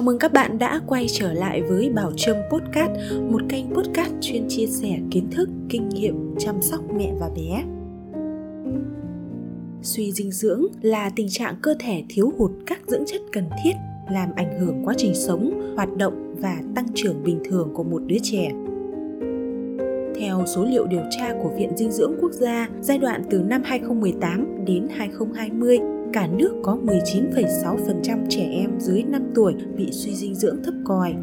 Chào mừng các bạn đã quay trở lại với Bảo Trâm Podcast, một kênh podcast chuyên chia sẻ kiến thức, kinh nghiệm chăm sóc mẹ và bé. Suy dinh dưỡng là tình trạng cơ thể thiếu hụt các dưỡng chất cần thiết làm ảnh hưởng quá trình sống, hoạt động và tăng trưởng bình thường của một đứa trẻ. Theo số liệu điều tra của Viện Dinh dưỡng Quốc gia, giai đoạn từ năm 2018 đến 2020, cả nước có 19,6% trẻ em dưới 5 tuổi bị suy dinh dưỡng thấp còi.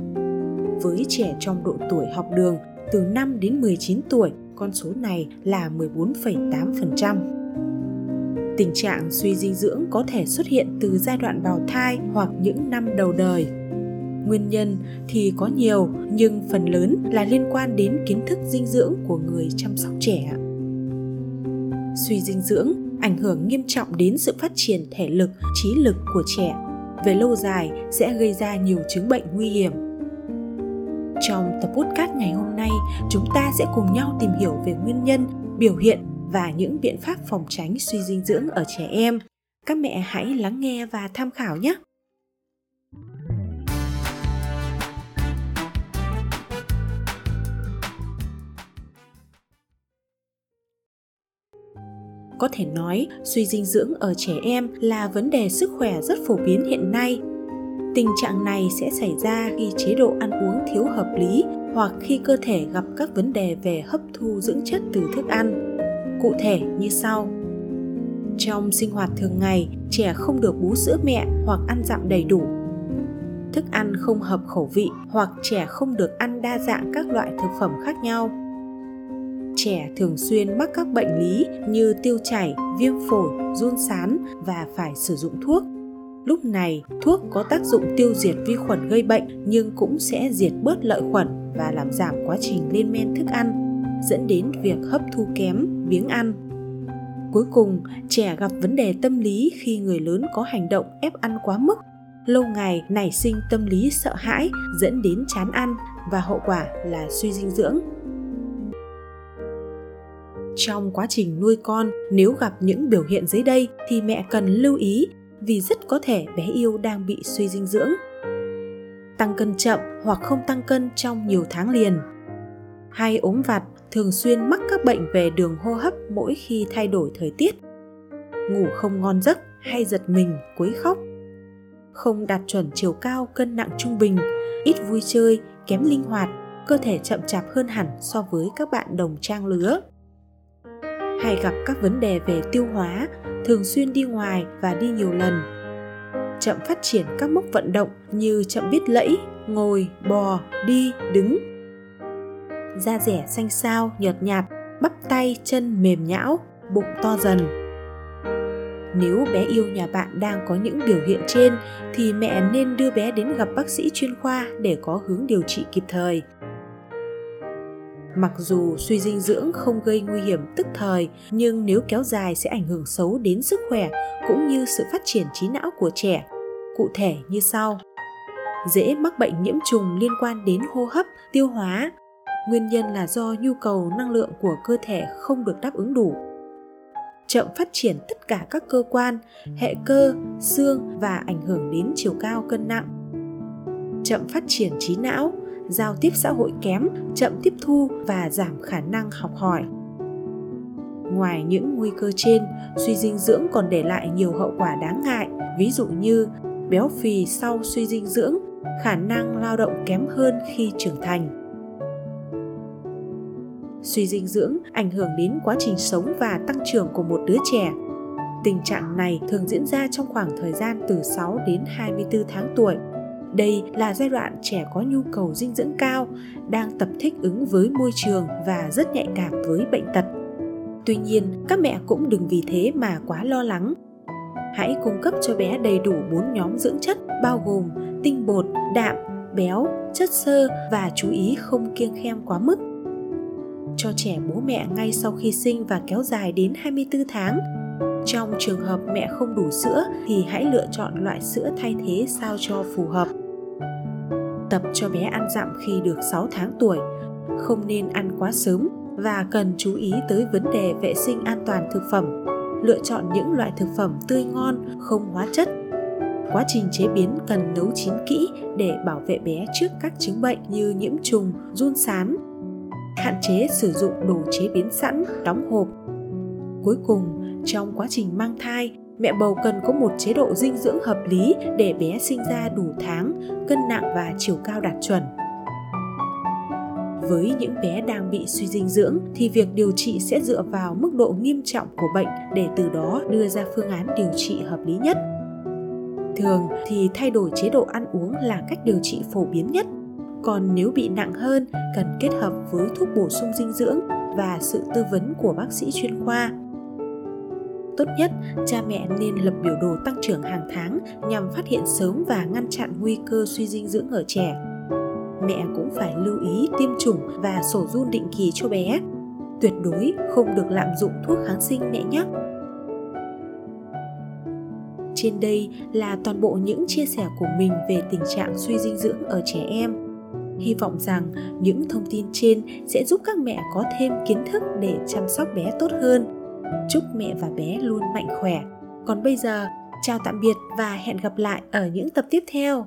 Với trẻ trong độ tuổi học đường, từ 5 đến 19 tuổi, con số này là 14,8%. Tình trạng suy dinh dưỡng có thể xuất hiện từ giai đoạn bào thai hoặc những năm đầu đời. Nguyên nhân thì có nhiều, nhưng phần lớn là liên quan đến kiến thức dinh dưỡng của người chăm sóc trẻ. Suy dinh dưỡng ảnh hưởng nghiêm trọng đến sự phát triển thể lực, trí lực của trẻ. Về lâu dài sẽ gây ra nhiều chứng bệnh nguy hiểm. Trong tập podcast ngày hôm nay, chúng ta sẽ cùng nhau tìm hiểu về nguyên nhân, biểu hiện và những biện pháp phòng tránh suy dinh dưỡng ở trẻ em. Các mẹ hãy lắng nghe và tham khảo nhé. Có thể nói, suy dinh dưỡng ở trẻ em là vấn đề sức khỏe rất phổ biến hiện nay. Tình trạng này sẽ xảy ra khi chế độ ăn uống thiếu hợp lý hoặc khi cơ thể gặp các vấn đề về hấp thu dưỡng chất từ thức ăn. Cụ thể như sau: Trong sinh hoạt thường ngày, trẻ không được bú sữa mẹ hoặc ăn dặm đầy đủ. Thức ăn không hợp khẩu vị hoặc trẻ không được ăn đa dạng các loại thực phẩm khác nhau trẻ thường xuyên mắc các bệnh lý như tiêu chảy, viêm phổi, run sán và phải sử dụng thuốc. Lúc này, thuốc có tác dụng tiêu diệt vi khuẩn gây bệnh nhưng cũng sẽ diệt bớt lợi khuẩn và làm giảm quá trình lên men thức ăn, dẫn đến việc hấp thu kém, biếng ăn. Cuối cùng, trẻ gặp vấn đề tâm lý khi người lớn có hành động ép ăn quá mức lâu ngày nảy sinh tâm lý sợ hãi dẫn đến chán ăn và hậu quả là suy dinh dưỡng trong quá trình nuôi con, nếu gặp những biểu hiện dưới đây thì mẹ cần lưu ý, vì rất có thể bé yêu đang bị suy dinh dưỡng. Tăng cân chậm hoặc không tăng cân trong nhiều tháng liền. Hay ốm vặt, thường xuyên mắc các bệnh về đường hô hấp mỗi khi thay đổi thời tiết. Ngủ không ngon giấc hay giật mình, quấy khóc. Không đạt chuẩn chiều cao, cân nặng trung bình, ít vui chơi, kém linh hoạt, cơ thể chậm chạp hơn hẳn so với các bạn đồng trang lứa hay gặp các vấn đề về tiêu hóa, thường xuyên đi ngoài và đi nhiều lần. Chậm phát triển các mốc vận động như chậm biết lẫy, ngồi, bò, đi, đứng. Da rẻ xanh xao, nhợt nhạt, bắp tay, chân mềm nhão, bụng to dần. Nếu bé yêu nhà bạn đang có những biểu hiện trên thì mẹ nên đưa bé đến gặp bác sĩ chuyên khoa để có hướng điều trị kịp thời mặc dù suy dinh dưỡng không gây nguy hiểm tức thời, nhưng nếu kéo dài sẽ ảnh hưởng xấu đến sức khỏe cũng như sự phát triển trí não của trẻ. Cụ thể như sau. Dễ mắc bệnh nhiễm trùng liên quan đến hô hấp, tiêu hóa. Nguyên nhân là do nhu cầu năng lượng của cơ thể không được đáp ứng đủ. Chậm phát triển tất cả các cơ quan, hệ cơ, xương và ảnh hưởng đến chiều cao, cân nặng. Chậm phát triển trí não giao tiếp xã hội kém, chậm tiếp thu và giảm khả năng học hỏi. Ngoài những nguy cơ trên, suy dinh dưỡng còn để lại nhiều hậu quả đáng ngại, ví dụ như béo phì sau suy dinh dưỡng, khả năng lao động kém hơn khi trưởng thành. Suy dinh dưỡng ảnh hưởng đến quá trình sống và tăng trưởng của một đứa trẻ. Tình trạng này thường diễn ra trong khoảng thời gian từ 6 đến 24 tháng tuổi đây là giai đoạn trẻ có nhu cầu dinh dưỡng cao, đang tập thích ứng với môi trường và rất nhạy cảm với bệnh tật. Tuy nhiên, các mẹ cũng đừng vì thế mà quá lo lắng. Hãy cung cấp cho bé đầy đủ 4 nhóm dưỡng chất bao gồm tinh bột, đạm, béo, chất xơ và chú ý không kiêng khem quá mức. Cho trẻ bố mẹ ngay sau khi sinh và kéo dài đến 24 tháng trong trường hợp mẹ không đủ sữa thì hãy lựa chọn loại sữa thay thế sao cho phù hợp. Tập cho bé ăn dặm khi được 6 tháng tuổi, không nên ăn quá sớm và cần chú ý tới vấn đề vệ sinh an toàn thực phẩm. Lựa chọn những loại thực phẩm tươi ngon, không hóa chất. Quá trình chế biến cần nấu chín kỹ để bảo vệ bé trước các chứng bệnh như nhiễm trùng, run sán. Hạn chế sử dụng đồ chế biến sẵn, đóng hộp. Cuối cùng, trong quá trình mang thai, mẹ bầu cần có một chế độ dinh dưỡng hợp lý để bé sinh ra đủ tháng, cân nặng và chiều cao đạt chuẩn. Với những bé đang bị suy dinh dưỡng thì việc điều trị sẽ dựa vào mức độ nghiêm trọng của bệnh để từ đó đưa ra phương án điều trị hợp lý nhất. Thường thì thay đổi chế độ ăn uống là cách điều trị phổ biến nhất. Còn nếu bị nặng hơn, cần kết hợp với thuốc bổ sung dinh dưỡng và sự tư vấn của bác sĩ chuyên khoa tốt nhất. Cha mẹ nên lập biểu đồ tăng trưởng hàng tháng nhằm phát hiện sớm và ngăn chặn nguy cơ suy dinh dưỡng ở trẻ. Mẹ cũng phải lưu ý tiêm chủng và sổ run định kỳ cho bé. Tuyệt đối không được lạm dụng thuốc kháng sinh mẹ nhé. Trên đây là toàn bộ những chia sẻ của mình về tình trạng suy dinh dưỡng ở trẻ em. Hy vọng rằng những thông tin trên sẽ giúp các mẹ có thêm kiến thức để chăm sóc bé tốt hơn chúc mẹ và bé luôn mạnh khỏe. Còn bây giờ, chào tạm biệt và hẹn gặp lại ở những tập tiếp theo.